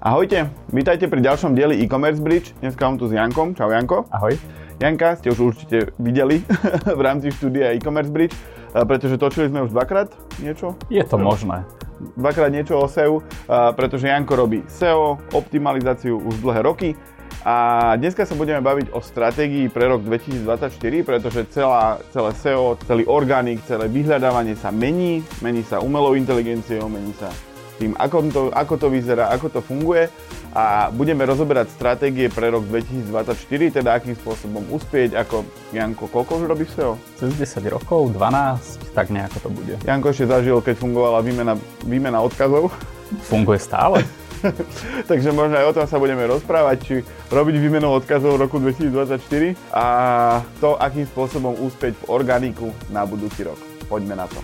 Ahojte, vítajte pri ďalšom dieli e-commerce bridge. Dneska mám tu s Jankom. Čau Janko. Ahoj. Janka ste už určite videli v rámci štúdia e-commerce bridge, pretože točili sme už dvakrát niečo. Je to možné. Dvakrát niečo o SEO, pretože Janko robí SEO, optimalizáciu už dlhé roky. A dneska sa budeme baviť o stratégii pre rok 2024, pretože celá, celé SEO, celý organik, celé vyhľadávanie sa mení, mení sa umelou inteligenciou, mení sa tým, ako to, ako to vyzerá, ako to funguje a budeme rozoberať stratégie pre rok 2024, teda akým spôsobom uspieť, ako Janko, koľko už robí SEO? Cez 10 rokov, 12, tak nejako to bude. Janko ešte zažil, keď fungovala výmena, výmena odkazov. Funguje stále. Takže možno aj o tom sa budeme rozprávať, či robiť výmenu odkazov v roku 2024 a to, akým spôsobom úspieť v organiku na budúci rok. Poďme na to.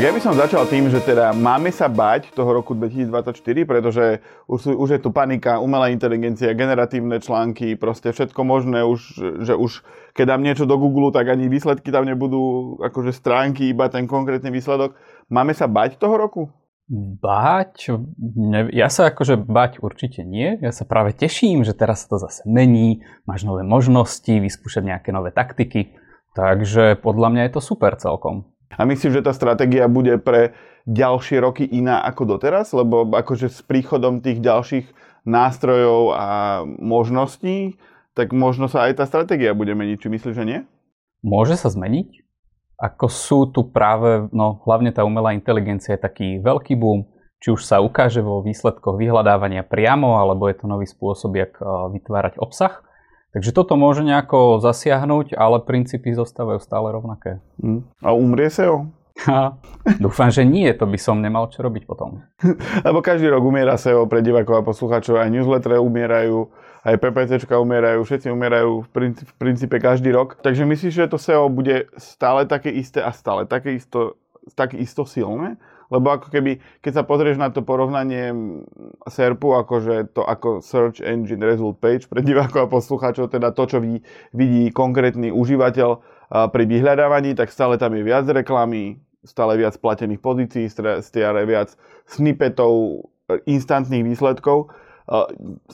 Tak ja by som začal tým, že teda máme sa bať toho roku 2024, pretože už, už je tu panika, umelá inteligencia, generatívne články, proste všetko možné, už, že už keď dám niečo do Google, tak ani výsledky tam nebudú akože stránky, iba ten konkrétny výsledok. Máme sa bať toho roku? Bať? Ne, ja sa akože bať určite nie. Ja sa práve teším, že teraz sa to zase mení, máš nové možnosti, vyskúšať nejaké nové taktiky. Takže podľa mňa je to super celkom. A myslím, že tá stratégia bude pre ďalšie roky iná ako doteraz, lebo akože s príchodom tých ďalších nástrojov a možností, tak možno sa aj tá stratégia bude meniť. Či myslíš, že nie? Môže sa zmeniť. Ako sú tu práve, no hlavne tá umelá inteligencia je taký veľký boom, či už sa ukáže vo výsledkoch vyhľadávania priamo, alebo je to nový spôsob, jak vytvárať obsah. Takže toto môže nejako zasiahnuť, ale princípy zostávajú stále rovnaké. Mm. A umrie SEO? Dúfam, že nie, to by som nemal čo robiť potom. Lebo každý rok umiera SEO pre divákov a poslucháčov, aj newslettere umierajú, aj PPCčka umierajú, všetci umierajú v princípe, v princípe každý rok. Takže myslíš, že to SEO bude stále také isté a stále také isto, také isto silné? Lebo ako keby, keď sa pozrieš na to porovnanie SERPu, akože to ako Search Engine Result Page pre divákov a poslucháčov, teda to, čo vidí, vidí konkrétny užívateľ pri vyhľadávaní, tak stále tam je viac reklamy, stále viac platených pozícií, stále viac snippetov, instantných výsledkov.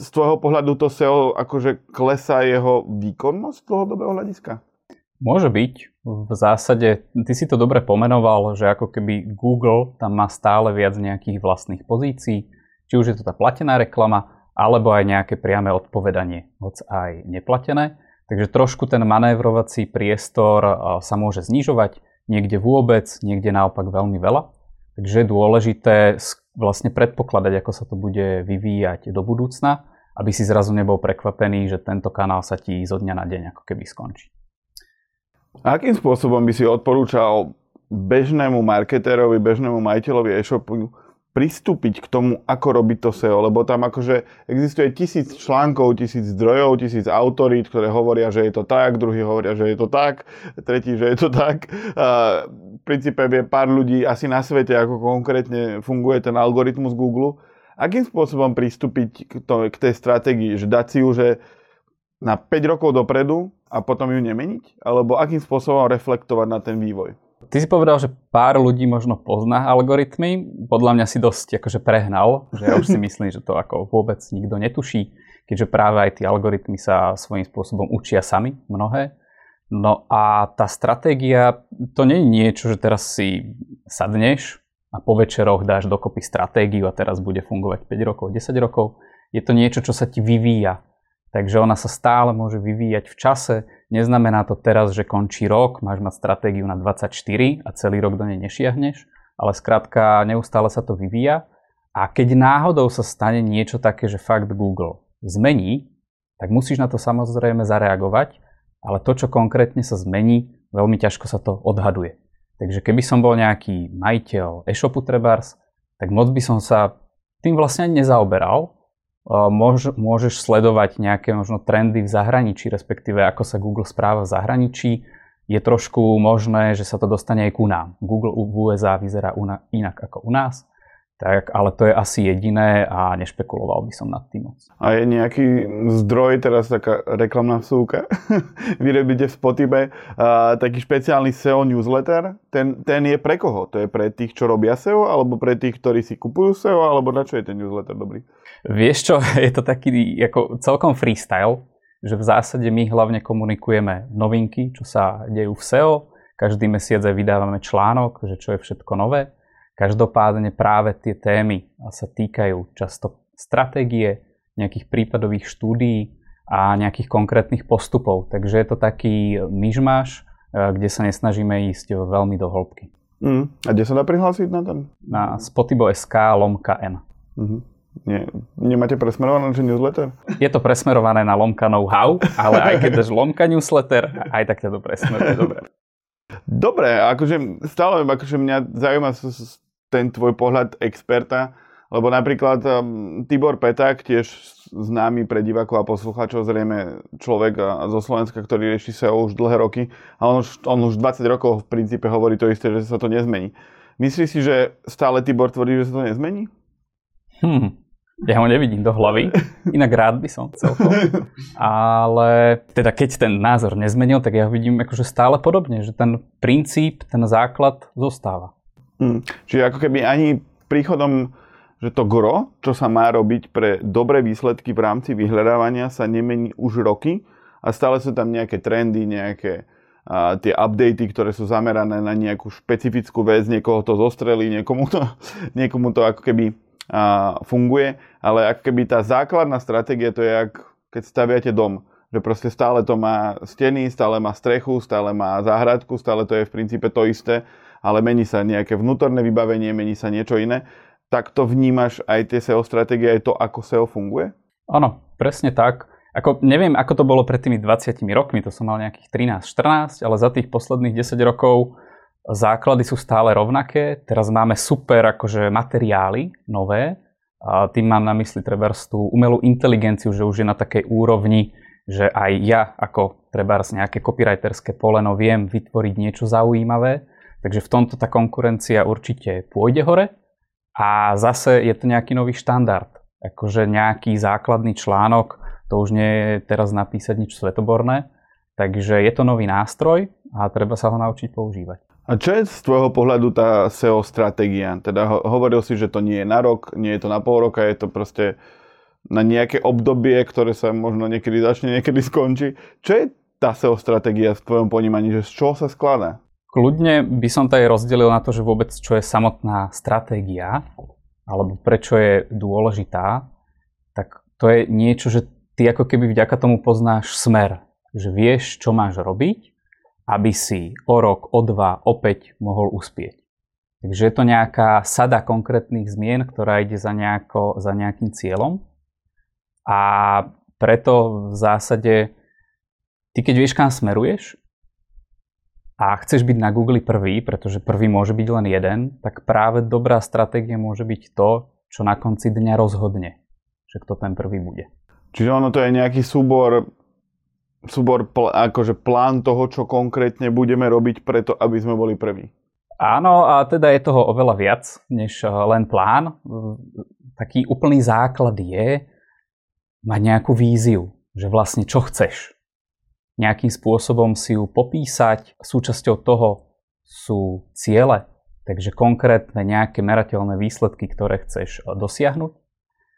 Z tvojho pohľadu to SEO akože klesá jeho výkonnosť dlhodobého hľadiska? Môže byť. V zásade, ty si to dobre pomenoval, že ako keby Google tam má stále viac nejakých vlastných pozícií, či už je to tá platená reklama, alebo aj nejaké priame odpovedanie, hoď aj neplatené. Takže trošku ten manévrovací priestor sa môže znižovať, niekde vôbec, niekde naopak veľmi veľa. Takže je dôležité vlastne predpokladať, ako sa to bude vyvíjať do budúcna, aby si zrazu nebol prekvapený, že tento kanál sa ti zo dňa na deň ako keby skončí. Akým spôsobom by si odporúčal bežnému marketérovi, bežnému majiteľovi e-shopu pristúpiť k tomu, ako robiť to SEO, lebo tam akože existuje tisíc článkov, tisíc zdrojov, tisíc autorít, ktoré hovoria, že je to tak, druhí hovoria, že je to tak, tretí, že je to tak. A v princípe vie pár ľudí asi na svete, ako konkrétne funguje ten algoritmus Google. Akým spôsobom pristúpiť k, to, k tej stratégii, že dať si ju, že na 5 rokov dopredu a potom ju nemeniť? Alebo akým spôsobom reflektovať na ten vývoj? Ty si povedal, že pár ľudí možno pozná algoritmy. Podľa mňa si dosť akože prehnal, že ja už si myslím, že to ako vôbec nikto netuší, keďže práve aj tie algoritmy sa svojím spôsobom učia sami mnohé. No a tá stratégia, to nie je niečo, že teraz si sadneš a po večeroch dáš dokopy stratégiu a teraz bude fungovať 5 rokov, 10 rokov. Je to niečo, čo sa ti vyvíja Takže ona sa stále môže vyvíjať v čase. Neznamená to teraz, že končí rok, máš mať stratégiu na 24 a celý rok do nej nešiahneš, ale skrátka neustále sa to vyvíja. A keď náhodou sa stane niečo také, že fakt Google zmení, tak musíš na to samozrejme zareagovať, ale to, čo konkrétne sa zmení, veľmi ťažko sa to odhaduje. Takže keby som bol nejaký majiteľ e-shopu Trebars, tak moc by som sa tým vlastne nezaoberal, Môž, môžeš sledovať nejaké možno trendy v zahraničí, respektíve ako sa Google správa v zahraničí. Je trošku možné, že sa to dostane aj ku nám. Google v USA vyzerá inak ako u nás. tak, ale to je asi jediné a nešpekuloval by som nad tým moc. A je nejaký zdroj, teraz taká reklamná vsúka, vy robíte v Spotify taký špeciálny SEO newsletter, ten, ten je pre koho? To je pre tých, čo robia SEO, alebo pre tých, ktorí si kupujú SEO, alebo na čo je ten newsletter dobrý? Vieš čo, je to taký ako celkom freestyle, že v zásade my hlavne komunikujeme novinky, čo sa dejú v SEO, každý mesiac aj vydávame článok, že čo je všetko nové Každopádne práve tie témy sa týkajú často stratégie, nejakých prípadových štúdií a nejakých konkrétnych postupov. Takže je to taký myšmaš, e, kde sa nesnažíme ísť veľmi do hĺbky. Mm. A kde sa dá prihlásiť na ten? Na spotibo.sk lomka n. Mm-hmm. Nie, nemáte presmerované že newsletter? Je to presmerované na lomka know-how, ale aj keď dáš lomka newsletter, aj tak ťa to presmeruje. Dobre. Dobre, akože stále akože mňa zaujíma ten tvoj pohľad experta, lebo napríklad um, Tibor Peták, tiež známy pre divákov a poslucháčov, zrejme človek zo Slovenska, ktorý rieši SEO už dlhé roky, a on už, on už 20 rokov v princípe hovorí to isté, že sa to nezmení. Myslíš si, že stále Tibor tvrdí, že sa to nezmení? Hmm. Ja ho nevidím do hlavy, inak rád by som celkom. Ale teda keď ten názor nezmenil, tak ja ho vidím akože stále podobne, že ten princíp, ten základ zostáva. Hmm. Čiže ako keby ani príchodom, že to gro, čo sa má robiť pre dobré výsledky v rámci vyhľadávania sa nemení už roky a stále sú tam nejaké trendy, nejaké a tie updaty, ktoré sú zamerané na nejakú špecifickú vec, niekoho to zostrelí, niekomu to, niekomu to ako keby a, funguje, ale ako keby tá základná stratégia to je, jak, keď staviate dom, že proste stále to má steny, stále má strechu, stále má záhradku, stále to je v princípe to isté ale mení sa nejaké vnútorné vybavenie, mení sa niečo iné, tak to vnímaš aj tie SEO stratégie, aj to, ako SEO funguje? Áno, presne tak. Ako, neviem, ako to bolo pred tými 20 rokmi, to som mal nejakých 13-14, ale za tých posledných 10 rokov základy sú stále rovnaké. Teraz máme super akože materiály nové. A tým mám na mysli treba tú umelú inteligenciu, že už je na takej úrovni, že aj ja ako treba nejaké copywriterské poleno viem vytvoriť niečo zaujímavé Takže v tomto tá konkurencia určite pôjde hore a zase je to nejaký nový štandard. Akože nejaký základný článok, to už nie je teraz napísať nič svetoborné, takže je to nový nástroj a treba sa ho naučiť používať. A čo je z tvojho pohľadu tá SEO stratégia? Teda hovoril si, že to nie je na rok, nie je to na pol roka, je to proste na nejaké obdobie, ktoré sa možno niekedy začne, niekedy skončí. Čo je tá SEO stratégia v tvojom ponímaní, že z čoho sa skladá? Kľudne by som to aj rozdelil na to, že vôbec čo je samotná stratégia, alebo prečo je dôležitá, tak to je niečo, že ty ako keby vďaka tomu poznáš smer, že vieš, čo máš robiť, aby si o rok, o dva, opäť mohol uspieť. Takže je to nejaká sada konkrétnych zmien, ktorá ide za, nejako, za nejakým cieľom. A preto v zásade, ty keď vieš, kam smeruješ, a chceš byť na Google prvý, pretože prvý môže byť len jeden, tak práve dobrá stratégia môže byť to, čo na konci dňa rozhodne, že kto ten prvý bude. Čiže ono to je nejaký súbor, súbor pl- akože plán toho, čo konkrétne budeme robiť preto, aby sme boli prví. Áno, a teda je toho oveľa viac, než eh, len plán. Taký úplný základ je mať nejakú víziu, že vlastne čo chceš nejakým spôsobom si ju popísať. Súčasťou toho sú ciele, takže konkrétne nejaké merateľné výsledky, ktoré chceš eh, dosiahnuť.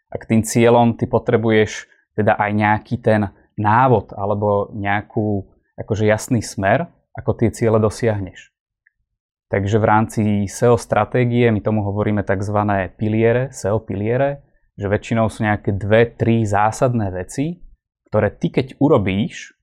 A k tým cieľom ty potrebuješ teda aj nejaký ten návod alebo nejakú akože jasný smer, ako tie ciele dosiahneš. Takže v rámci SEO stratégie my tomu hovoríme tzv. piliere, SEO piliere, že väčšinou sú nejaké dve, tri zásadné veci, ktoré ty keď urobíš,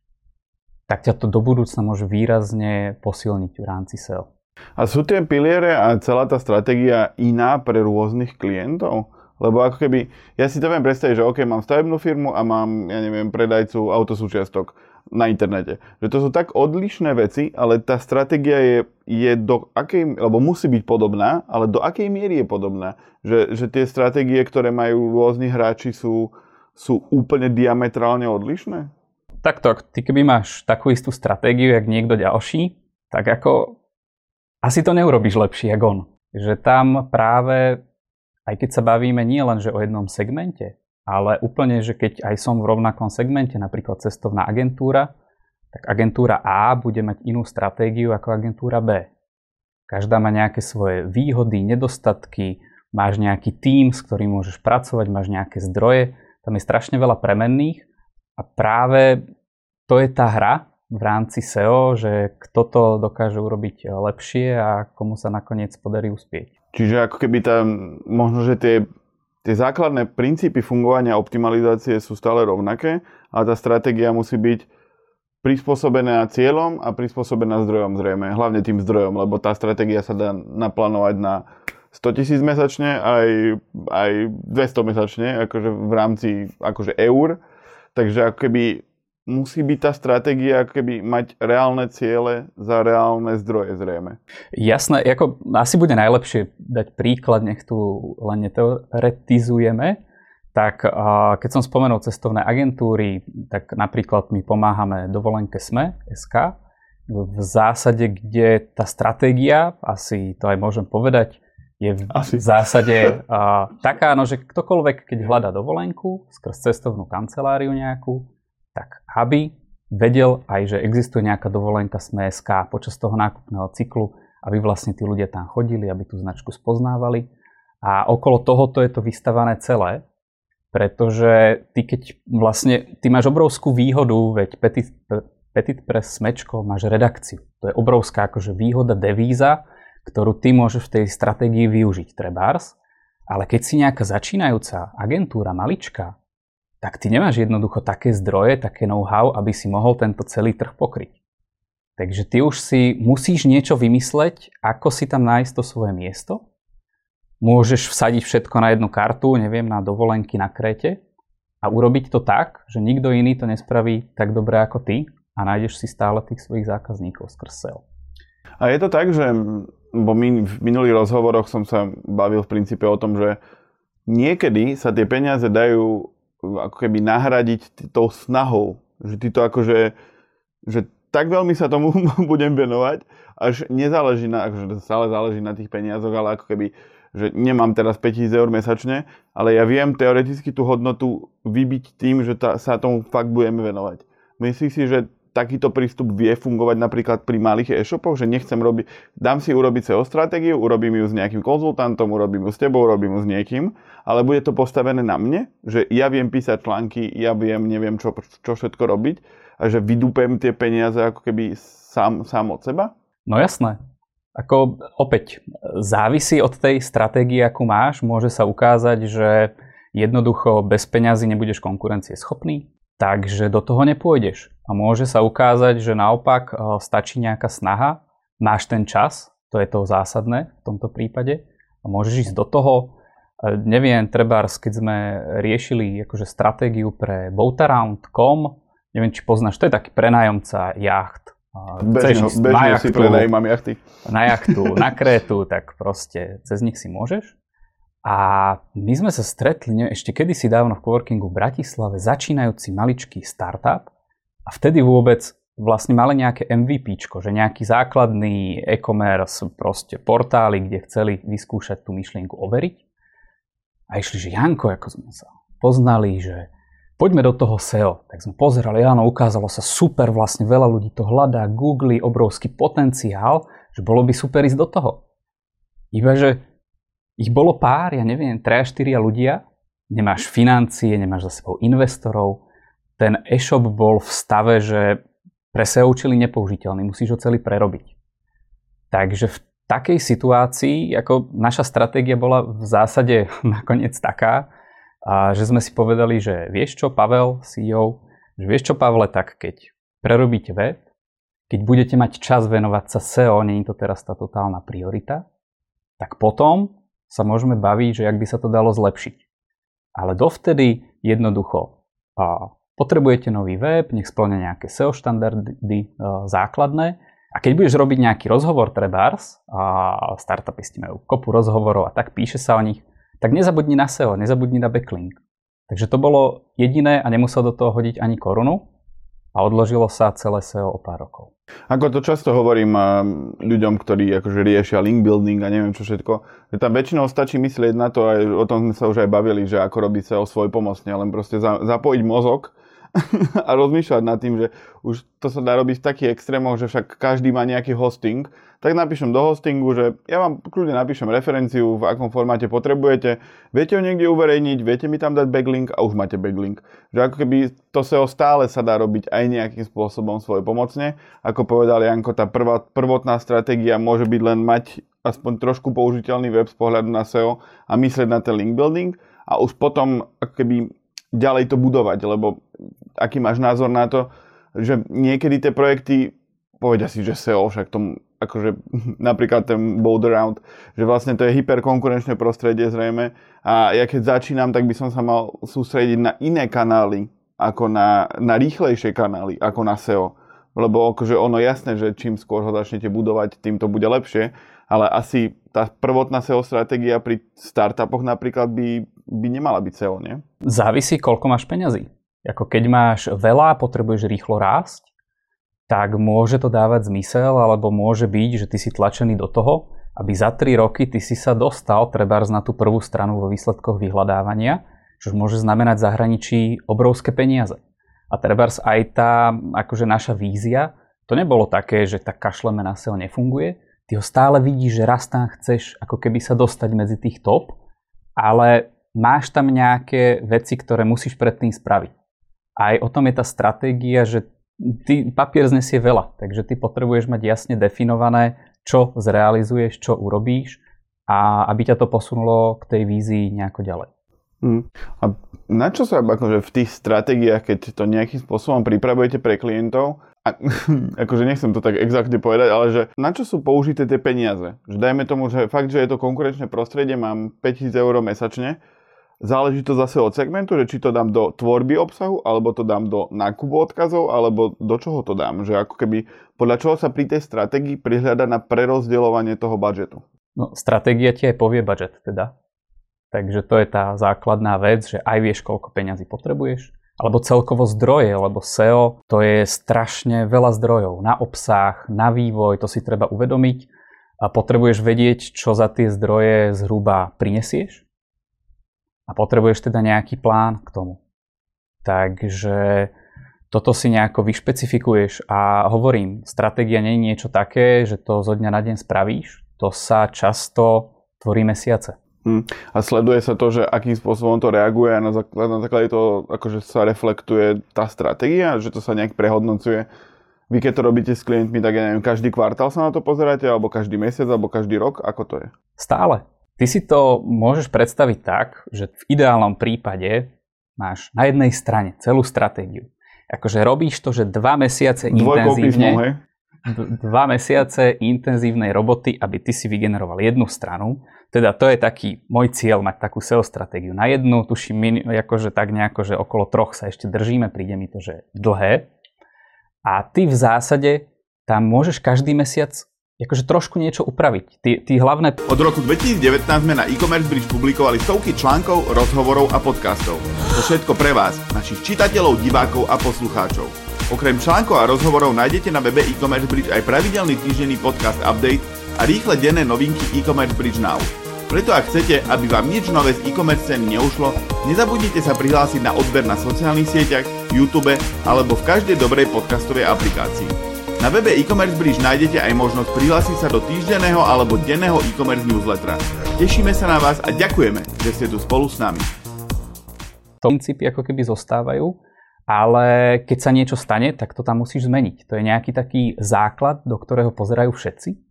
tak ťa to do budúcna môže výrazne posilniť v rámci SEO. A sú tie piliere a celá tá stratégia iná pre rôznych klientov? Lebo ako keby, ja si to viem predstaviť, že OK, mám stavebnú firmu a mám, ja neviem, predajcu autosúčiastok na internete. Že to sú tak odlišné veci, ale tá stratégia je, je do akej, alebo musí byť podobná, ale do akej miery je podobná. Že, že tie stratégie, ktoré majú rôzni hráči, sú, sú úplne diametrálne odlišné? takto, ty keby máš takú istú stratégiu, jak niekto ďalší, tak ako asi to neurobiš lepšie, ako on. Že tam práve aj keď sa bavíme nie len že o jednom segmente, ale úplne, že keď aj som v rovnakom segmente, napríklad cestovná agentúra, tak agentúra A bude mať inú stratégiu ako agentúra B. Každá má nejaké svoje výhody, nedostatky, máš nejaký tím, s ktorým môžeš pracovať, máš nejaké zdroje, tam je strašne veľa premenných a práve to je tá hra v rámci SEO, že kto to dokáže urobiť lepšie a komu sa nakoniec podarí uspieť. Čiže ako keby tam, možno, že tie, tie základné princípy fungovania optimalizácie sú stále rovnaké, ale tá stratégia musí byť prispôsobená cieľom a prispôsobená zdrojom zrejme, hlavne tým zdrojom, lebo tá stratégia sa dá naplánovať na 100 tisíc mesačne, aj, aj 200 mesačne, akože v rámci akože eur. Takže ako keby musí byť tá stratégia keby mať reálne ciele za reálne zdroje zrejme. Jasné, ako asi bude najlepšie dať príklad, nech tu len neteoretizujeme tak keď som spomenul cestovné agentúry, tak napríklad my pomáhame dovolenke SME, SK, v zásade, kde tá stratégia, asi to aj môžem povedať, je v asi. zásade a, taká, no, že ktokoľvek, keď hľadá dovolenku skrz cestovnú kanceláriu nejakú, tak aby vedel aj, že existuje nejaká dovolenka SME SK počas toho nákupného cyklu, aby vlastne tí ľudia tam chodili, aby tú značku spoznávali. A okolo tohoto je to vystavané celé, pretože ty keď vlastne, ty máš obrovskú výhodu, veď Petit, Petit Press Smečko máš redakciu. To je obrovská akože výhoda, devíza, ktorú ty môžeš v tej stratégii využiť, trebárs. Ale keď si nejaká začínajúca agentúra, malička, tak ty nemáš jednoducho také zdroje, také know-how, aby si mohol tento celý trh pokryť. Takže ty už si musíš niečo vymysleť, ako si tam nájsť to svoje miesto môžeš vsadiť všetko na jednu kartu, neviem, na dovolenky na Kréte a urobiť to tak, že nikto iný to nespraví tak dobre ako ty a nájdeš si stále tých svojich zákazníkov skrz SEO. A je to tak, že bo v minulých rozhovoroch som sa bavil v princípe o tom, že niekedy sa tie peniaze dajú ako keby nahradiť tou snahou, že ty to akože, že tak veľmi sa tomu budem venovať, až nezáleží na, akože stále záleží na tých peniazoch, ale ako keby že nemám teraz 5000 eur mesačne, ale ja viem teoreticky tú hodnotu vybiť tým, že tá, sa tomu fakt budeme venovať. Myslíš si, že takýto prístup vie fungovať napríklad pri malých e-shopoch, že nechcem robiť, dám si urobiť SEO stratégiu, urobím ju s nejakým konzultantom, urobím ju s tebou, urobím ju s niekým, ale bude to postavené na mne, že ja viem písať články, ja viem, neviem čo, čo všetko robiť a že vydúpem tie peniaze ako keby sám, sám od seba? No jasné, ako opäť závisí od tej stratégie, akú máš. Môže sa ukázať, že jednoducho bez peňazí nebudeš konkurencieschopný, takže do toho nepôjdeš. A môže sa ukázať, že naopak e, stačí nejaká snaha, máš ten čas, to je to zásadné v tomto prípade, a môžeš ísť do toho. E, neviem, trebárs, keď sme riešili akože stratégiu pre boataround.com, neviem, či poznáš, to je taký prenájomca jacht, Bežne, bežne na jachtu, si prenajímam jachty. Na jachtu, na Krétu, tak proste cez nich si môžeš. A my sme sa stretli ne, ešte kedysi dávno v coworkingu v Bratislave, začínajúci maličký startup a vtedy vôbec vlastne mali nejaké MVP, že nejaký základný e-commerce, proste portály, kde chceli vyskúšať tú myšlienku overiť. A išli, že Janko, ako sme sa poznali, že Poďme do toho SEO. Tak sme pozerali, áno, ukázalo sa super, vlastne veľa ľudí to hľadá, Google, obrovský potenciál, že bolo by super ísť do toho. Iba, ich bolo pár, ja neviem, 3-4 ľudia, nemáš financie, nemáš za sebou investorov, ten e-shop bol v stave, že pre SEO účely nepoužiteľný, musíš ho celý prerobiť. Takže v takej situácii, ako naša stratégia bola v zásade nakoniec taká, že sme si povedali, že vieš čo, Pavel, CEO, že vieš čo, Pavle, tak keď prerobíte web, keď budete mať čas venovať sa SEO, nie je to teraz tá totálna priorita, tak potom sa môžeme baviť, že ak by sa to dalo zlepšiť. Ale dovtedy jednoducho a potrebujete nový web, nech splňa nejaké SEO štandardy a, základné a keď budeš robiť nejaký rozhovor trebárs, a startupisti majú kopu rozhovorov a tak píše sa o nich, tak nezabudni na SEO, nezabudni na backlink. Takže to bolo jediné a nemusel do toho hodiť ani korunu. A odložilo sa celé SEO o pár rokov. Ako to často hovorím ľuďom, ktorí akože riešia link building a neviem čo všetko, že tam väčšinou stačí myslieť na to, aj o tom sme sa už aj bavili, že ako robiť SEO svoj pomocne, len proste zapojiť mozog a rozmýšľať nad tým, že už to sa dá robiť v takých extrémoch, že však každý má nejaký hosting, tak napíšem do hostingu, že ja vám kľudne napíšem referenciu, v akom formáte potrebujete, viete ho niekde uverejniť, viete mi tam dať backlink a už máte backlink. Že ako keby to SEO stále sa dá robiť aj nejakým spôsobom svoje pomocne. Ako povedal Janko, tá prvá, prvotná stratégia môže byť len mať aspoň trošku použiteľný web z pohľadu na SEO a myslieť na ten link building a už potom keby ďalej to budovať, lebo aký máš názor na to, že niekedy tie projekty, povedia si, že SEO, však tomu, akože napríklad ten Bold Round, že vlastne to je hyperkonkurenčné prostredie zrejme a ja keď začínam, tak by som sa mal sústrediť na iné kanály, ako na, na rýchlejšie kanály, ako na SEO. Lebo akože ono jasné, že čím skôr ho začnete budovať, tým to bude lepšie, ale asi tá prvotná SEO stratégia pri startupoch napríklad by, by nemala byť SEO, nie? Závisí, koľko máš peňazí. Ako keď máš veľa a potrebuješ rýchlo rásť, tak môže to dávať zmysel, alebo môže byť, že ty si tlačený do toho, aby za 3 roky ty si sa dostal trebárs na tú prvú stranu vo výsledkoch vyhľadávania, čo môže znamenať zahraničí obrovské peniaze. A trebárs aj tá akože naša vízia, to nebolo také, že tak kašleme na SEO nefunguje, ty ho stále vidíš, že raz tam chceš ako keby sa dostať medzi tých top, ale máš tam nejaké veci, ktoré musíš predtým spraviť. Aj o tom je tá stratégia, že ty, papier znesie veľa, takže ty potrebuješ mať jasne definované, čo zrealizuješ, čo urobíš a aby ťa to posunulo k tej vízii nejako ďalej. Hmm. A na čo sa akože v tých stratégiách, keď to nejakým spôsobom pripravujete pre klientov, a, akože nechcem to tak exaktne povedať, ale že na čo sú použité tie peniaze? Že dajme tomu, že fakt, že je to konkurenčné prostredie, mám 5000 eur mesačne, záleží to zase od segmentu, že či to dám do tvorby obsahu, alebo to dám do nákupu odkazov, alebo do čoho to dám. Že ako keby, podľa čoho sa pri tej stratégii prihľada na prerozdeľovanie toho budžetu. No, stratégia ti aj povie budget teda. Takže to je tá základná vec, že aj vieš, koľko peňazí potrebuješ, alebo celkovo zdroje, lebo SEO to je strašne veľa zdrojov na obsah, na vývoj, to si treba uvedomiť a potrebuješ vedieť, čo za tie zdroje zhruba prinesieš a potrebuješ teda nejaký plán k tomu. Takže toto si nejako vyšpecifikuješ a hovorím, stratégia nie je niečo také, že to zo dňa na deň spravíš, to sa často tvorí mesiace. Hm. A sleduje sa to, že akým spôsobom to reaguje a na základe, na základe toho akože sa reflektuje tá stratégia, že to sa nejak prehodnocuje. Vy keď to robíte s klientmi, tak ja neviem, každý kvartál sa na to pozeráte, alebo každý mesiac, alebo každý rok, ako to je? Stále. Ty si to môžeš predstaviť tak, že v ideálnom prípade máš na jednej strane celú stratégiu. Akože robíš to, že dva mesiace intenzívne, dva mesiace intenzívnej roboty, aby ty si vygeneroval jednu stranu teda to je taký môj cieľ mať takú SEO stratégiu. Na jednu, tuším, min, akože tak nejako, že okolo troch sa ešte držíme, príde mi to, že dlhé. A ty v zásade tam môžeš každý mesiac akože trošku niečo upraviť. Ty, ty hlavné... Od roku 2019 sme na e-commerce bridge publikovali stovky článkov, rozhovorov a podcastov. To všetko pre vás, našich čitateľov, divákov a poslucháčov. Okrem článkov a rozhovorov nájdete na webe e-commerce bridge aj pravidelný týždenný podcast update a rýchle denné novinky e-commerce bridge now. Preto ak chcete, aby vám nič nové z e-commerce ceny neušlo, nezabudnite sa prihlásiť na odber na sociálnych sieťach, YouTube alebo v každej dobrej podcastovej aplikácii. Na webe e-commerce bridge nájdete aj možnosť prihlásiť sa do týždenného alebo denného e-commerce newslettera. Tešíme sa na vás a ďakujeme, že ste tu spolu s nami. Princípy ako keby zostávajú, ale keď sa niečo stane, tak to tam musíš zmeniť. To je nejaký taký základ, do ktorého pozerajú všetci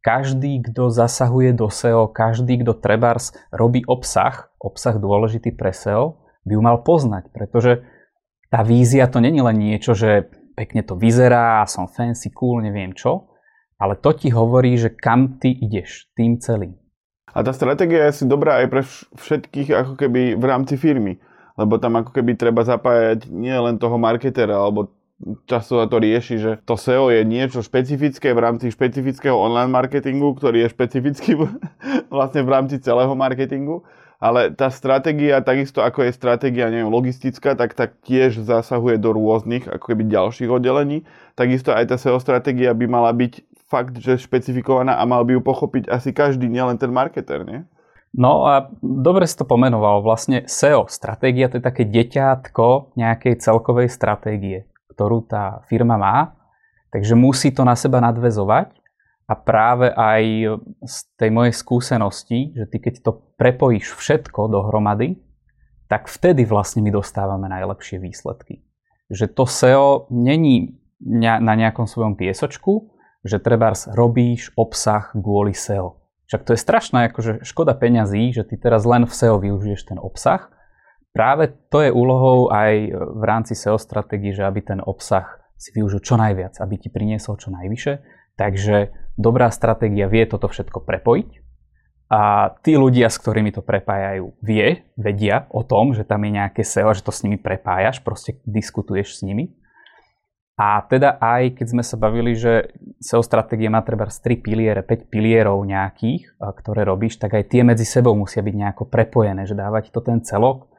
každý, kto zasahuje do SEO, každý, kto trebárs robí obsah, obsah dôležitý pre SEO, by ju mal poznať, pretože tá vízia to není len niečo, že pekne to vyzerá, som fancy, cool, neviem čo, ale to ti hovorí, že kam ty ideš tým celým. A tá stratégia je asi dobrá aj pre všetkých ako keby v rámci firmy, lebo tam ako keby treba zapájať nie len toho marketera alebo často sa to rieši, že to SEO je niečo špecifické v rámci špecifického online marketingu, ktorý je špecifický vlastne v rámci celého marketingu. Ale tá stratégia, takisto ako je stratégia neviem, logistická, tak, tak tiež zasahuje do rôznych ako keby ďalších oddelení. Takisto aj tá SEO stratégia by mala byť fakt, že špecifikovaná a mal by ju pochopiť asi každý, nielen ten marketer, nie? No a dobre si to pomenoval. Vlastne SEO, stratégia, to je také deťátko nejakej celkovej stratégie, ktorú tá firma má. Takže musí to na seba nadvezovať. A práve aj z tej mojej skúsenosti, že ty keď to prepojíš všetko dohromady, tak vtedy vlastne my dostávame najlepšie výsledky. Že to SEO není na nejakom svojom piesočku, že trebárs robíš obsah kvôli SEO však to je strašná akože škoda peňazí, že ty teraz len v SEO využiješ ten obsah. Práve to je úlohou aj v rámci SEO stratégie, že aby ten obsah si využil čo najviac, aby ti priniesol čo najvyššie. Takže dobrá stratégia vie toto všetko prepojiť a tí ľudia, s ktorými to prepájajú, vie, vedia o tom, že tam je nejaké SEO, že to s nimi prepájaš, proste diskutuješ s nimi a teda aj keď sme sa bavili, že SEO stratégie má treba 3 piliere, 5 pilierov nejakých, ktoré robíš, tak aj tie medzi sebou musia byť nejako prepojené, že dávať to ten celok.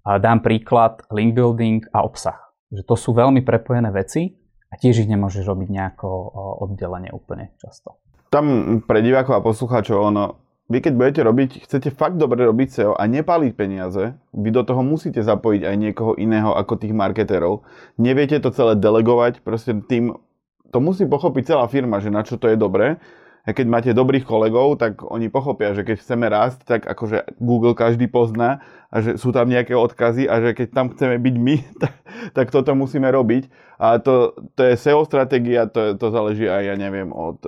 Dám príklad link building a obsah. Že to sú veľmi prepojené veci a tiež ich nemôžeš robiť nejako oddelenie úplne často. Tam pre divákov a poslucháčov ono vy keď budete robiť, chcete fakt dobre robiť SEO a nepaliť peniaze, vy do toho musíte zapojiť aj niekoho iného ako tých marketerov. Neviete to celé delegovať, proste tým, to musí pochopiť celá firma, že na čo to je dobré. Keď máte dobrých kolegov, tak oni pochopia, že keď chceme rásť, tak akože Google každý pozná a že sú tam nejaké odkazy a že keď tam chceme byť my, tak, tak toto musíme robiť. A to, to je SEO stratégia, to, to záleží aj, ja neviem, od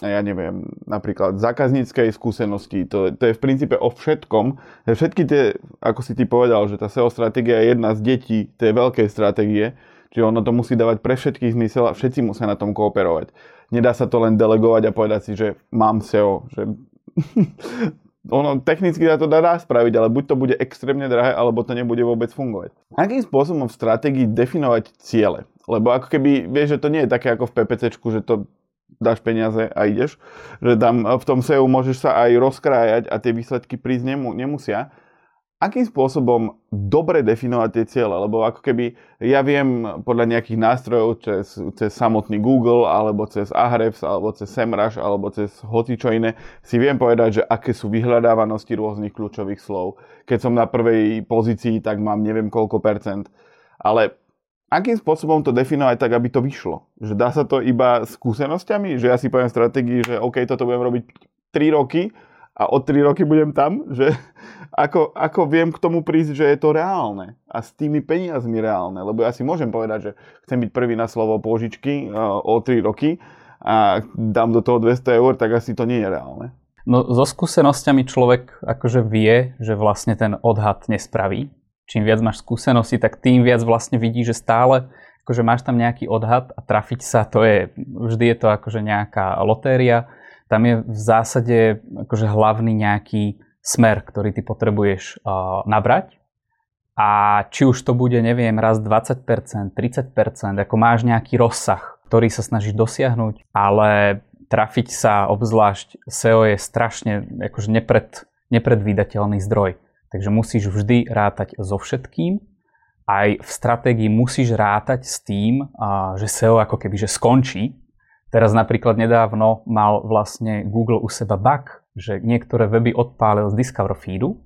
ja neviem, napríklad zákazníckej skúsenosti, to, to je v princípe o všetkom. Všetky tie, ako si ty povedal, že tá SEO stratégia je jedna z detí tej veľkej stratégie, čiže ono to musí dávať pre všetkých zmysel a všetci musia na tom kooperovať. Nedá sa to len delegovať a povedať si, že mám SEO, že ono technicky sa to dá, dá spraviť, ale buď to bude extrémne drahé, alebo to nebude vôbec fungovať. Akým spôsobom v stratégii definovať ciele? Lebo ako keby, vieš, že to nie je také ako v PPCčku, že to dáš peniaze a ideš. Že tam v tom SEO môžeš sa aj rozkrájať a tie výsledky prísť nemu, nemusia. Akým spôsobom dobre definovať tie ciele? Lebo ako keby ja viem podľa nejakých nástrojov cez, cez samotný Google, alebo cez Ahrefs, alebo cez SEMrush, alebo cez hoci čo iné, si viem povedať, že aké sú vyhľadávanosti rôznych kľúčových slov. Keď som na prvej pozícii, tak mám neviem koľko percent. Ale akým spôsobom to definovať tak, aby to vyšlo? Že dá sa to iba skúsenosťami? Že ja si poviem stratégii, že OK, toto budem robiť 3 roky a od 3 roky budem tam? Že ako, ako viem k tomu prísť, že je to reálne a s tými peniazmi reálne? Lebo ja si môžem povedať, že chcem byť prvý na slovo pôžičky uh, o 3 roky a dám do toho 200 eur, tak asi to nie je reálne. No so skúsenosťami človek akože vie, že vlastne ten odhad nespraví, čím viac máš skúsenosti, tak tým viac vlastne vidíš, že stále akože máš tam nejaký odhad a trafiť sa, to je, vždy je to akože nejaká lotéria. Tam je v zásade akože hlavný nejaký smer, ktorý ty potrebuješ uh, nabrať. A či už to bude, neviem, raz 20%, 30%, ako máš nejaký rozsah, ktorý sa snažíš dosiahnuť, ale trafiť sa, obzvlášť SEO je strašne akože nepred, nepredvídateľný zdroj. Takže musíš vždy rátať so všetkým. Aj v stratégii musíš rátať s tým, že SEO ako keby že skončí. Teraz napríklad nedávno mal vlastne Google u seba bug, že niektoré weby odpálil z Discover feedu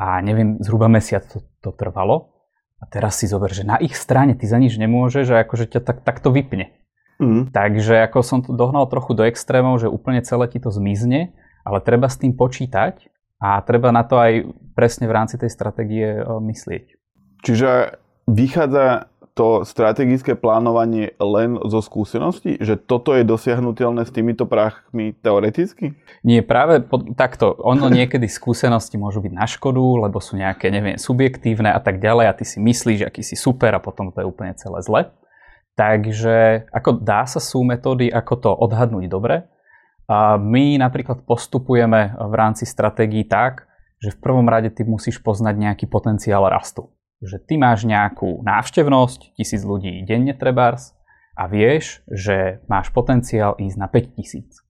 a neviem, zhruba mesiac to, to trvalo. A teraz si zober, že na ich strane ty za nič nemôžeš a akože ťa tak, tak to vypne. Mm. Takže ako som to dohnal trochu do extrémov, že úplne celé ti to zmizne, ale treba s tým počítať a treba na to aj presne v rámci tej stratégie e, myslieť. Čiže vychádza to strategické plánovanie len zo skúsenosti? Že toto je dosiahnutelné s týmito práchmi teoreticky? Nie, práve po, takto. Ono niekedy skúsenosti môžu byť na škodu, lebo sú nejaké, neviem, subjektívne a tak ďalej a ty si myslíš, aký si super a potom to je úplne celé zle. Takže ako dá sa sú metódy, ako to odhadnúť dobre, a my napríklad postupujeme v rámci stratégií tak, že v prvom rade ty musíš poznať nejaký potenciál rastu. Že ty máš nejakú návštevnosť, tisíc ľudí denne trebárs a vieš, že máš potenciál ísť na 5000.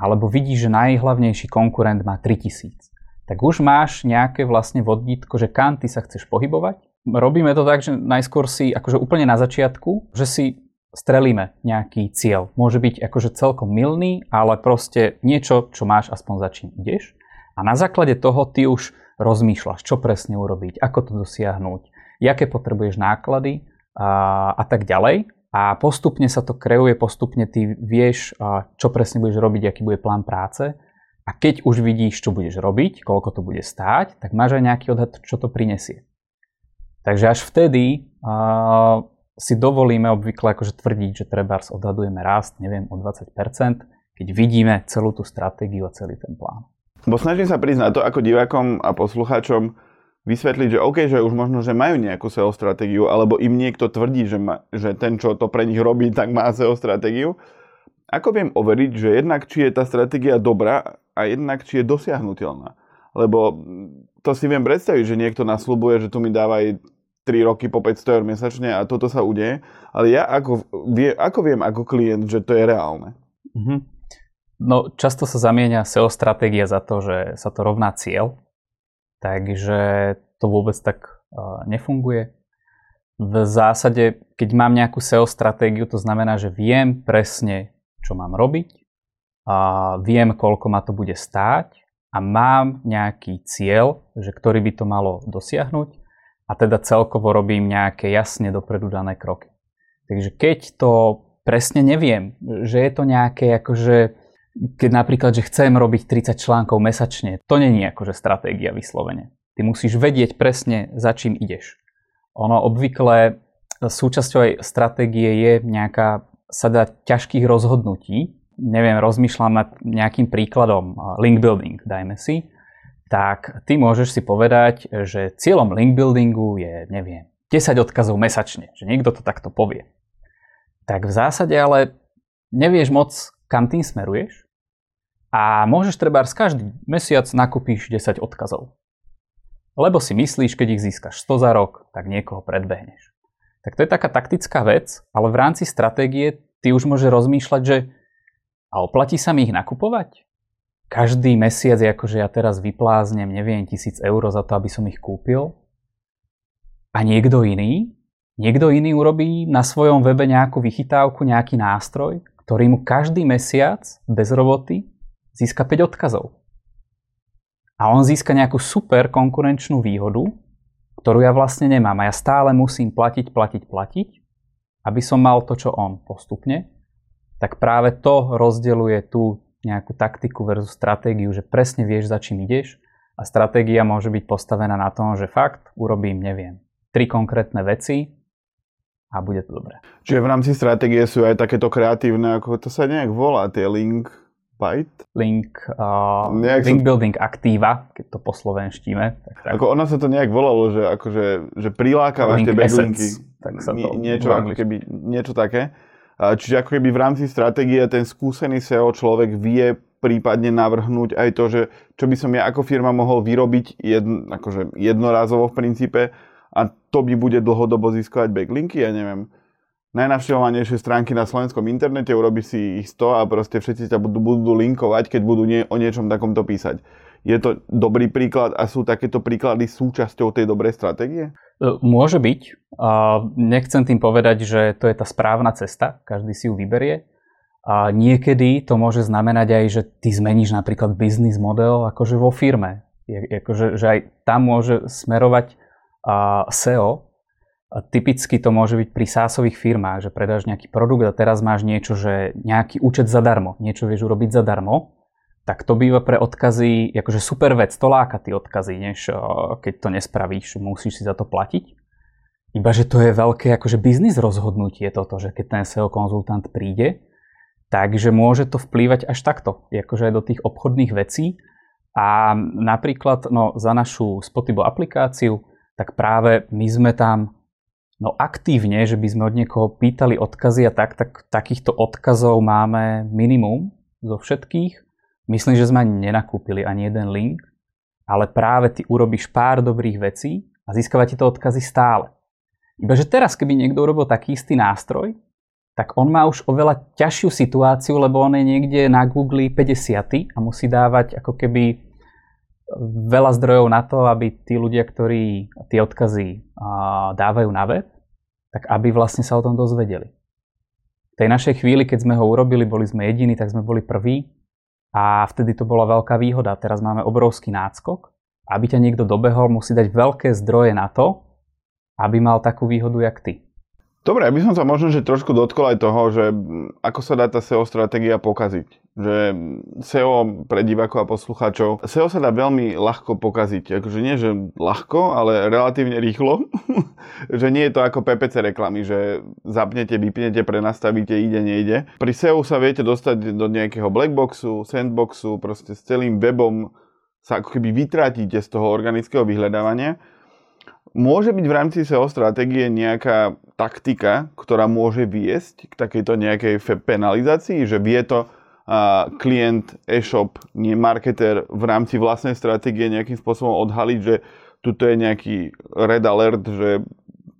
Alebo vidíš, že najhlavnejší konkurent má 3000. tak už máš nejaké vlastne vodítko, že kam ty sa chceš pohybovať. Robíme to tak, že najskôr si akože úplne na začiatku, že si strelíme nejaký cieľ. Môže byť akože celkom milný, ale proste niečo, čo máš aspoň za ideš. A na základe toho ty už rozmýšľaš, čo presne urobiť, ako to dosiahnuť, aké potrebuješ náklady a, a tak ďalej. A postupne sa to kreuje, postupne ty vieš, čo presne budeš robiť, aký bude plán práce a keď už vidíš, čo budeš robiť, koľko to bude stáť, tak máš aj nejaký odhad, čo to prinesie. Takže až vtedy uh, si dovolíme obvykle akože tvrdiť, že treba odhadujeme rast, neviem, o 20%, keď vidíme celú tú stratégiu a celý ten plán. Bo snažím sa priznať to ako divákom a poslucháčom vysvetliť, že OK, že už možno, že majú nejakú SEO stratégiu, alebo im niekto tvrdí, že, ma, že ten, čo to pre nich robí, tak má SEO stratégiu. Ako viem overiť, že jednak či je tá stratégia dobrá a jednak či je dosiahnutelná. Lebo to si viem predstaviť, že niekto nasľubuje, že tu mi dáva aj 3 roky po 500 eur mesačne a toto sa udeje. Ale ja ako, vie, ako viem ako klient, že to je reálne? Mm-hmm. No, často sa zamieňa SEO stratégia za to, že sa to rovná cieľ. Takže to vôbec tak uh, nefunguje. V zásade, keď mám nejakú SEO stratégiu, to znamená, že viem presne, čo mám robiť, a viem, koľko ma to bude stáť a mám nejaký cieľ, že ktorý by to malo dosiahnuť a teda celkovo robím nejaké jasne dopredu dané kroky. Takže keď to presne neviem, že je to nejaké akože keď napríklad, že chcem robiť 30 článkov mesačne, to není akože stratégia vyslovene. Ty musíš vedieť presne, za čím ideš. Ono obvykle súčasťou aj stratégie je nejaká sada ťažkých rozhodnutí, neviem, rozmýšľam nad nejakým príkladom link building, dajme si, tak ty môžeš si povedať, že cieľom link buildingu je, neviem, 10 odkazov mesačne, že niekto to takto povie. Tak v zásade ale nevieš moc, kam tým smeruješ a môžeš treba každý mesiac nakúpiš 10 odkazov. Lebo si myslíš, keď ich získaš 100 za rok, tak niekoho predbehneš. Tak to je taká taktická vec, ale v rámci stratégie ty už môžeš rozmýšľať, že a oplatí sa mi ich nakupovať? Každý mesiac, akože ja teraz vypláznem, neviem, tisíc eur za to, aby som ich kúpil. A niekto iný, niekto iný urobí na svojom webe nejakú vychytávku, nejaký nástroj, ktorý mu každý mesiac bez roboty získa 5 odkazov. A on získa nejakú super konkurenčnú výhodu, ktorú ja vlastne nemám. A ja stále musím platiť, platiť, platiť, aby som mal to, čo on postupne tak práve to rozdeľuje tú nejakú taktiku versus stratégiu, že presne vieš, za čím ideš a stratégia môže byť postavená na tom, že fakt urobím, neviem, tri konkrétne veci a bude to dobré. Čiže v rámci stratégie sú aj takéto kreatívne, ako to sa nejak volá, tie link Byte? Link, uh, link building aktíva, keď to poslovenštíme. Tak, tak. Ako ono sa to nejak volalo, že, akože, že prilákavaš tie backlinky. Tak sa to niečo, ako keby, niečo také. Čiže ako keby v rámci stratégie ten skúsený SEO človek vie prípadne navrhnúť aj to, že čo by som ja ako firma mohol vyrobiť jedn, akože jednorázovo v princípe a to by bude dlhodobo získať backlinky, ja neviem, najnavštevovanejšie stránky na slovenskom internete, urobi si ich 100 a proste všetci ťa budú, budú linkovať, keď budú nie, o niečom takomto písať. Je to dobrý príklad a sú takéto príklady súčasťou tej dobrej stratégie? E, môže byť. Nechcem tým povedať, že to je tá správna cesta, každý si ju vyberie. A niekedy to môže znamenať aj, že ty zmeníš napríklad biznis model akože vo firme. Akože, že aj tam môže smerovať SEO. Typicky to môže byť pri sásových firmách, že predáš nejaký produkt a teraz máš niečo, že nejaký účet zadarmo, niečo vieš urobiť zadarmo tak to býva pre odkazy akože super vec, to láka tie odkazy, než keď to nespravíš, musíš si za to platiť. Iba, že to je veľké akože biznis rozhodnutie toto, že keď ten SEO konzultant príde, takže môže to vplývať až takto, akože aj do tých obchodných vecí. A napríklad no, za našu Spotibo aplikáciu, tak práve my sme tam no aktívne, že by sme od niekoho pýtali odkazy a tak, tak takýchto odkazov máme minimum zo všetkých Myslím, že sme ani nenakúpili ani jeden link, ale práve ty urobíš pár dobrých vecí a získava ti to odkazy stále. Iba že teraz, keby niekto urobil taký istý nástroj, tak on má už oveľa ťažšiu situáciu, lebo on je niekde na Google 50 a musí dávať ako keby veľa zdrojov na to, aby tí ľudia, ktorí tie odkazy dávajú na web, tak aby vlastne sa o tom dozvedeli. V tej našej chvíli, keď sme ho urobili, boli sme jediní, tak sme boli prví a vtedy to bola veľká výhoda. Teraz máme obrovský náskok. Aby ťa niekto dobehol, musí dať veľké zdroje na to, aby mal takú výhodu, jak ty. Dobre, aby som sa možno že trošku dotkol aj toho, že ako sa dá tá SEO stratégia pokaziť. Že SEO pre divákov a poslucháčov, SEO sa dá veľmi ľahko pokaziť. Akože nie, že ľahko, ale relatívne rýchlo. že nie je to ako PPC reklamy, že zapnete, vypnete, prenastavíte, ide, nejde. Pri SEO sa viete dostať do nejakého blackboxu, sandboxu, proste s celým webom sa ako keby vytratíte z toho organického vyhľadávania Môže byť v rámci SEO stratégie nejaká taktika, ktorá môže viesť k takejto nejakej penalizácii, že vie to a klient, e-shop, nie marketer v rámci vlastnej stratégie nejakým spôsobom odhaliť, že tuto je nejaký red alert, že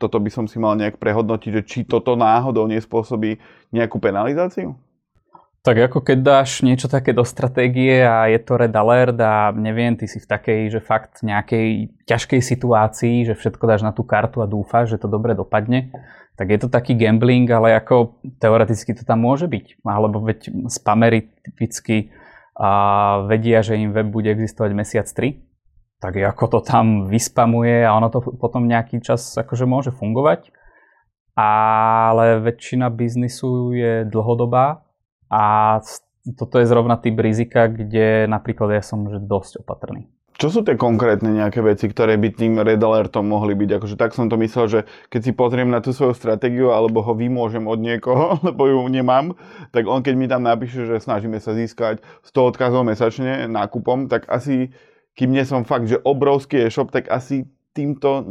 toto by som si mal nejak prehodnotiť, že či toto náhodou nespôsobí nejakú penalizáciu? Tak ako keď dáš niečo také do stratégie a je to red alert a neviem, ty si v takej, že fakt nejakej ťažkej situácii, že všetko dáš na tú kartu a dúfaš, že to dobre dopadne, tak je to taký gambling, ale ako teoreticky to tam môže byť. Alebo veď spamery typicky a vedia, že im web bude existovať mesiac 3, tak ako to tam vyspamuje a ono to potom nejaký čas akože môže fungovať. Ale väčšina biznisu je dlhodobá a toto je zrovna typ rizika, kde napríklad ja som dosť opatrný. Čo sú tie konkrétne nejaké veci, ktoré by tým red alertom mohli byť? Akože tak som to myslel, že keď si pozriem na tú svoju stratégiu alebo ho vymôžem od niekoho, lebo ju nemám, tak on keď mi tam napíše, že snažíme sa získať 100 odkazov mesačne nákupom, tak asi, kým nie som fakt, že obrovský e-shop, tak asi týmto,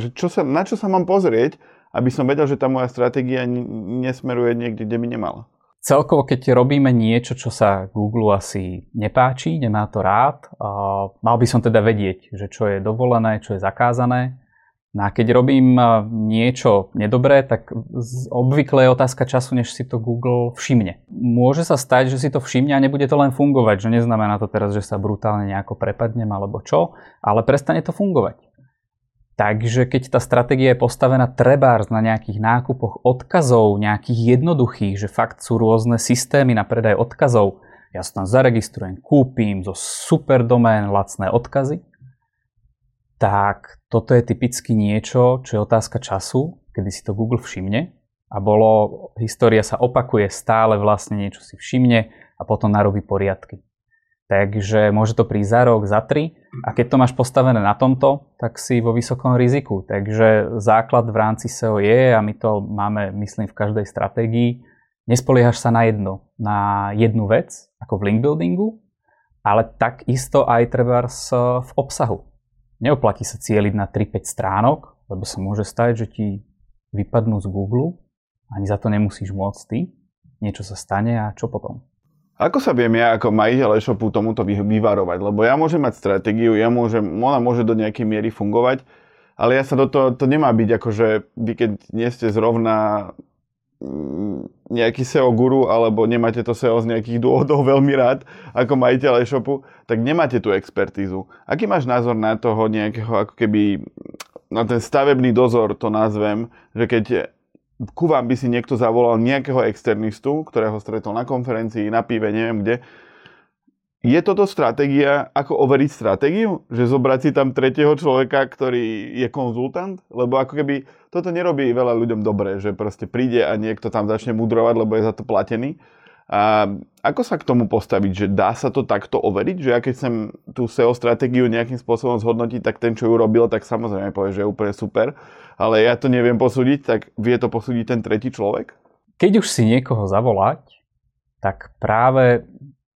že čo sa, na čo sa mám pozrieť, aby som vedel, že tá moja stratégia nesmeruje niekde, kde by nemala. Celkovo, keď robíme niečo, čo sa Google asi nepáči, nemá to rád, mal by som teda vedieť, že čo je dovolené, čo je zakázané. No a keď robím niečo nedobré, tak obvykle je otázka času, než si to Google všimne. Môže sa stať, že si to všimne a nebude to len fungovať, že neznamená to teraz, že sa brutálne nejako prepadnem alebo čo, ale prestane to fungovať. Takže keď tá stratégia je postavená trebárs na nejakých nákupoch odkazov, nejakých jednoduchých, že fakt sú rôzne systémy na predaj odkazov, ja sa tam zaregistrujem, kúpim zo super domén lacné odkazy, tak toto je typicky niečo, čo je otázka času, kedy si to Google všimne a bolo, história sa opakuje stále, vlastne niečo si všimne a potom narobí poriadky. Takže môže to prísť za rok, za tri. A keď to máš postavené na tomto, tak si vo vysokom riziku. Takže základ v rámci SEO je, a my to máme, myslím, v každej stratégii, nespoliehaš sa na jedno, na jednu vec, ako v link buildingu, ale takisto aj treba v obsahu. Neoplatí sa cieliť na 3-5 stránok, lebo sa môže stať, že ti vypadnú z Google, ani za to nemusíš môcť ty, niečo sa stane a čo potom? Ako sa viem ja ako majiteľ e-shopu tomuto vyvarovať? Lebo ja môžem mať stratégiu, ja môžem, ona môže do nejakej miery fungovať, ale ja sa do toho, to nemá byť ako, že vy keď nie ste zrovna mm, nejaký SEO guru, alebo nemáte to SEO z nejakých dôvodov veľmi rád ako majiteľ e-shopu, tak nemáte tú expertízu. Aký máš názor na toho nejakého ako keby na ten stavebný dozor to nazvem, že keď ku vám by si niekto zavolal nejakého externistu, ktorého stretol na konferencii, na pive, neviem kde. Je toto stratégia, ako overiť stratégiu? Že zobrať si tam tretieho človeka, ktorý je konzultant? Lebo ako keby toto nerobí veľa ľuďom dobre, že proste príde a niekto tam začne mudrovať, lebo je za to platený. A ako sa k tomu postaviť, že dá sa to takto overiť, že ja keď chcem tú SEO stratégiu nejakým spôsobom zhodnotiť, tak ten, čo ju robil, tak samozrejme povie, že je úplne super ale ja to neviem posúdiť, tak vie to posúdiť ten tretí človek? Keď už si niekoho zavolať, tak práve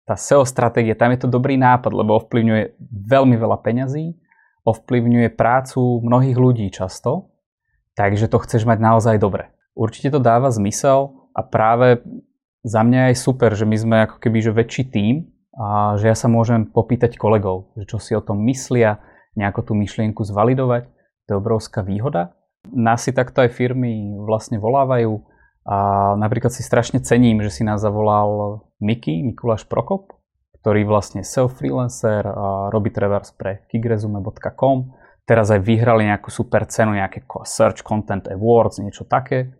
tá SEO stratégia, tam je to dobrý nápad, lebo ovplyvňuje veľmi veľa peňazí, ovplyvňuje prácu mnohých ľudí často, takže to chceš mať naozaj dobre. Určite to dáva zmysel a práve za mňa je super, že my sme ako keby že väčší tím a že ja sa môžem popýtať kolegov, že čo si o tom myslia, nejako tú myšlienku zvalidovať. To je obrovská výhoda. Nás si takto aj firmy vlastne volávajú a napríklad si strašne cením, že si nás zavolal Miky, Mikuláš Prokop, ktorý vlastne self-freelancer, robí trebárs pre kigresume.com. Teraz aj vyhrali nejakú super cenu, nejaké Search Content Awards, niečo také.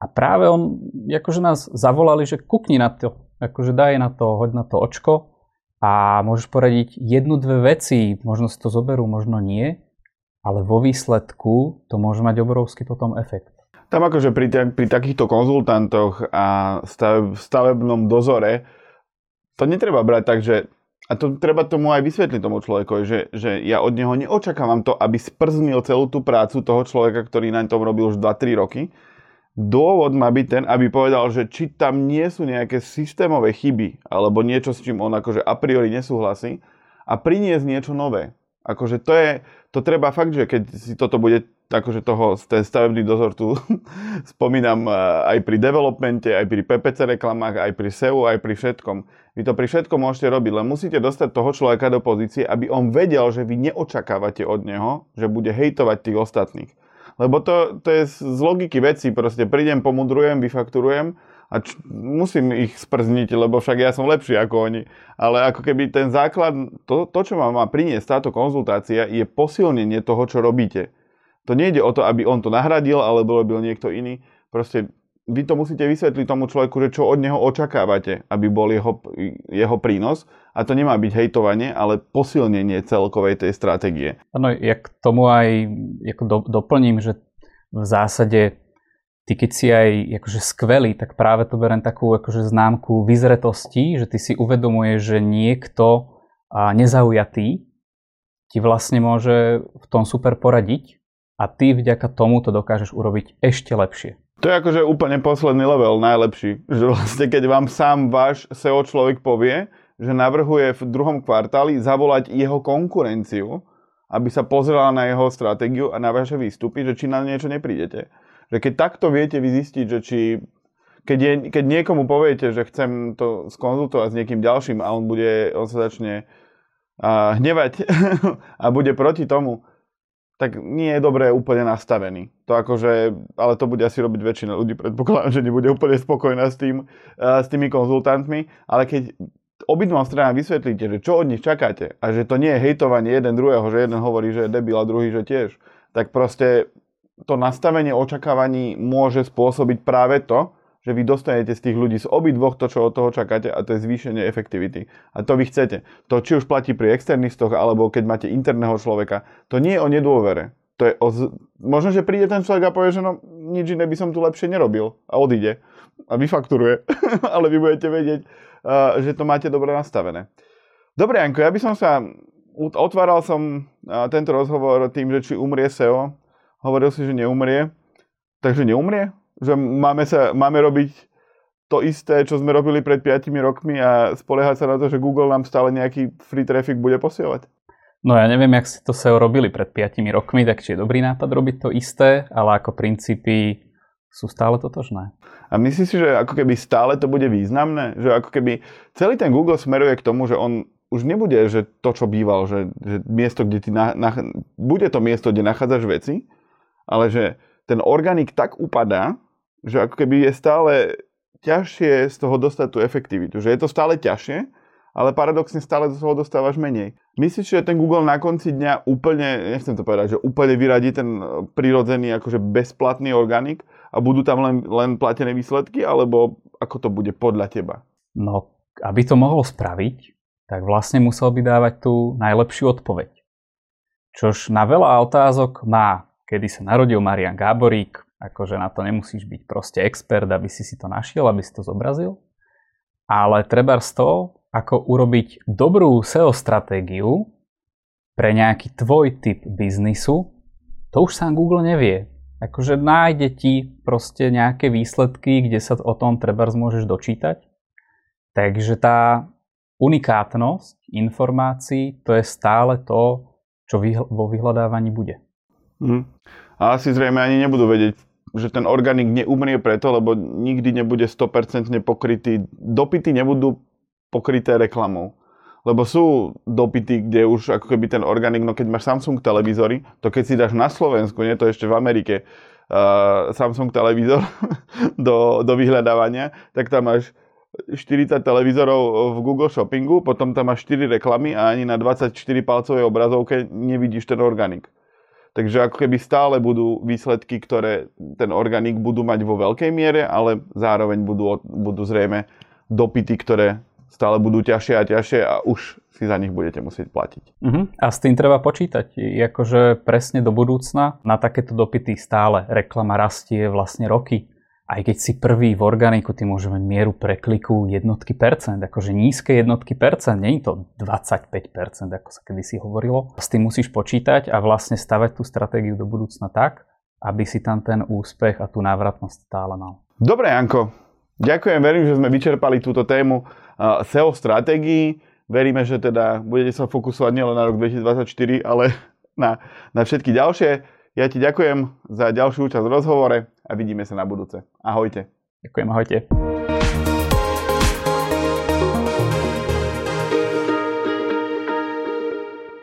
A práve on, akože nás zavolali, že kukni na to, akože daj na to, hoď na to očko a môžeš poradiť jednu, dve veci, možno si to zoberú, možno nie, ale vo výsledku to môže mať obrovský potom efekt. Tam akože pri, pri takýchto konzultantoch a stave, stavebnom dozore to netreba brať tak, že a to treba tomu aj vysvetliť tomu človeku, že, že ja od neho neočakávam to, aby sprznil celú tú prácu toho človeka, ktorý na tom robil už 2-3 roky. Dôvod má byť ten, aby povedal, že či tam nie sú nejaké systémové chyby, alebo niečo, s čím on akože a priori nesúhlasí, a priniesť niečo nové. Akože to je, to treba fakt, že keď si toto bude akože toho, ten stavebný dozor tu spomínam eh, aj pri developmente, aj pri PPC reklamách, aj pri SEO, aj pri všetkom. Vy to pri všetkom môžete robiť, len musíte dostať toho človeka do pozície, aby on vedel, že vy neočakávate od neho, že bude hejtovať tých ostatných. Lebo to, to je z logiky veci, proste prídem, pomudrujem, vyfakturujem a č- musím ich sprzniť, lebo však ja som lepší ako oni. Ale ako keby ten základ, to, to čo vám má priniesť táto konzultácia, je posilnenie toho, čo robíte. To nejde o to, aby on to nahradil, alebo robil niekto iný. Proste vy to musíte vysvetliť tomu človeku, že čo od neho očakávate, aby bol jeho, jeho prínos. A to nemá byť hejtovanie, ale posilnenie celkovej tej stratégie. Áno, ja k tomu aj ako do, doplním, že v zásade ty keď si aj akože skvelý, tak práve to berem takú akože známku vyzretosti, že ty si uvedomuješ, že niekto nezaujatý ti vlastne môže v tom super poradiť a ty vďaka tomu to dokážeš urobiť ešte lepšie. To je akože úplne posledný level, najlepší. Že vlastne keď vám sám váš SEO človek povie, že navrhuje v druhom kvartáli zavolať jeho konkurenciu, aby sa pozrela na jeho stratégiu a na vaše výstupy, že či na niečo neprídete. Že keď takto viete vy zistiť, že či keď, je, keď niekomu poviete, že chcem to skonzultovať s niekým ďalším a on bude, on sa začne a, hnevať a bude proti tomu, tak nie je dobre úplne nastavený. To akože, ale to bude asi robiť väčšina ľudí, predpokladám, že nebude úplne spokojná s, tým, s tými konzultantmi, ale keď obidvom stranám vysvetlíte, že čo od nich čakáte a že to nie je hejtovanie jeden druhého, že jeden hovorí, že je debil a druhý, že tiež, tak proste to nastavenie očakávaní môže spôsobiť práve to, že vy dostanete z tých ľudí z obidvoch to, čo od toho čakáte a to je zvýšenie efektivity. A to vy chcete. To či už platí pri externistoch, alebo keď máte interného človeka, to nie je o nedôvere. To je o z... Možno, že príde ten človek a povie, že no, nič iné by som tu lepšie nerobil a odíde a vyfakturuje. Ale vy budete vedieť, uh, že to máte dobre nastavené. Dobre, Janko, ja by som sa... Otváral som tento rozhovor tým, že či umrie SEO. Hovoril si, že neumrie. Takže neumrie? že máme, sa, máme robiť to isté, čo sme robili pred 5 rokmi a spoliehať sa na to, že Google nám stále nejaký free traffic bude posielať? No ja neviem, jak si to SEO robili pred 5 rokmi, tak či je dobrý nápad robiť to isté, ale ako princípy sú stále totožné. A myslíš si, že ako keby stále to bude významné? Že ako keby celý ten Google smeruje k tomu, že on už nebude, že to, čo býval, že, že miesto, kde ty na, na, bude to miesto, kde nachádzaš veci, ale že ten organik tak upadá, že ako keby je stále ťažšie z toho dostať tú efektivitu. Že je to stále ťažšie, ale paradoxne stále z toho dostávaš menej. Myslíš, že ten Google na konci dňa úplne, nechcem to povedať, že úplne vyradí ten e, prirodzený, akože bezplatný organik a budú tam len, len platené výsledky, alebo ako to bude podľa teba? No, aby to mohol spraviť, tak vlastne musel by dávať tú najlepšiu odpoveď. Čož na veľa otázok má, kedy sa narodil Marian Gáborík, Akože na to nemusíš byť proste expert, aby si si to našiel, aby si to zobrazil. Ale treba z toho, ako urobiť dobrú SEO stratégiu pre nejaký tvoj typ biznisu, to už sám Google nevie. Akože nájde ti proste nejaké výsledky, kde sa o tom treba môžeš dočítať. Takže tá unikátnosť informácií, to je stále to, čo vo vyhľadávaní bude. Mm. A asi zrejme ani nebudú vedieť že ten organik neumrie preto, lebo nikdy nebude 100% pokrytý, dopity nebudú pokryté reklamou. Lebo sú dopity, kde už ako keby ten organik, no keď máš Samsung televízory, to keď si dáš na Slovensku, nie to ešte v Amerike, uh, Samsung televízor do, do vyhľadávania, tak tam máš 40 televízorov v Google Shoppingu, potom tam máš 4 reklamy a ani na 24 palcovej obrazovke nevidíš ten organik. Takže ako keby stále budú výsledky, ktoré ten organik budú mať vo veľkej miere, ale zároveň budú, budú zrejme dopity, ktoré stále budú ťažšie a ťažšie a už si za nich budete musieť platiť. Uh-huh. A s tým treba počítať. Je akože presne do budúcna na takéto dopity stále reklama rastie vlastne roky aj keď si prvý v organiku, ty môže mať mieru prekliku jednotky percent, akože nízke jednotky percent, nie je to 25%, ako sa kedysi hovorilo. S tým musíš počítať a vlastne stavať tú stratégiu do budúcna tak, aby si tam ten úspech a tú návratnosť stále mal. Dobre, Janko. Ďakujem, verím, že sme vyčerpali túto tému SEO stratégií. Veríme, že teda budete sa fokusovať nielen na rok 2024, ale na, na všetky ďalšie. Ja ti ďakujem za ďalšiu účasť v rozhovore a vidíme sa na budúce. Ahojte. Ďakujem, ahojte.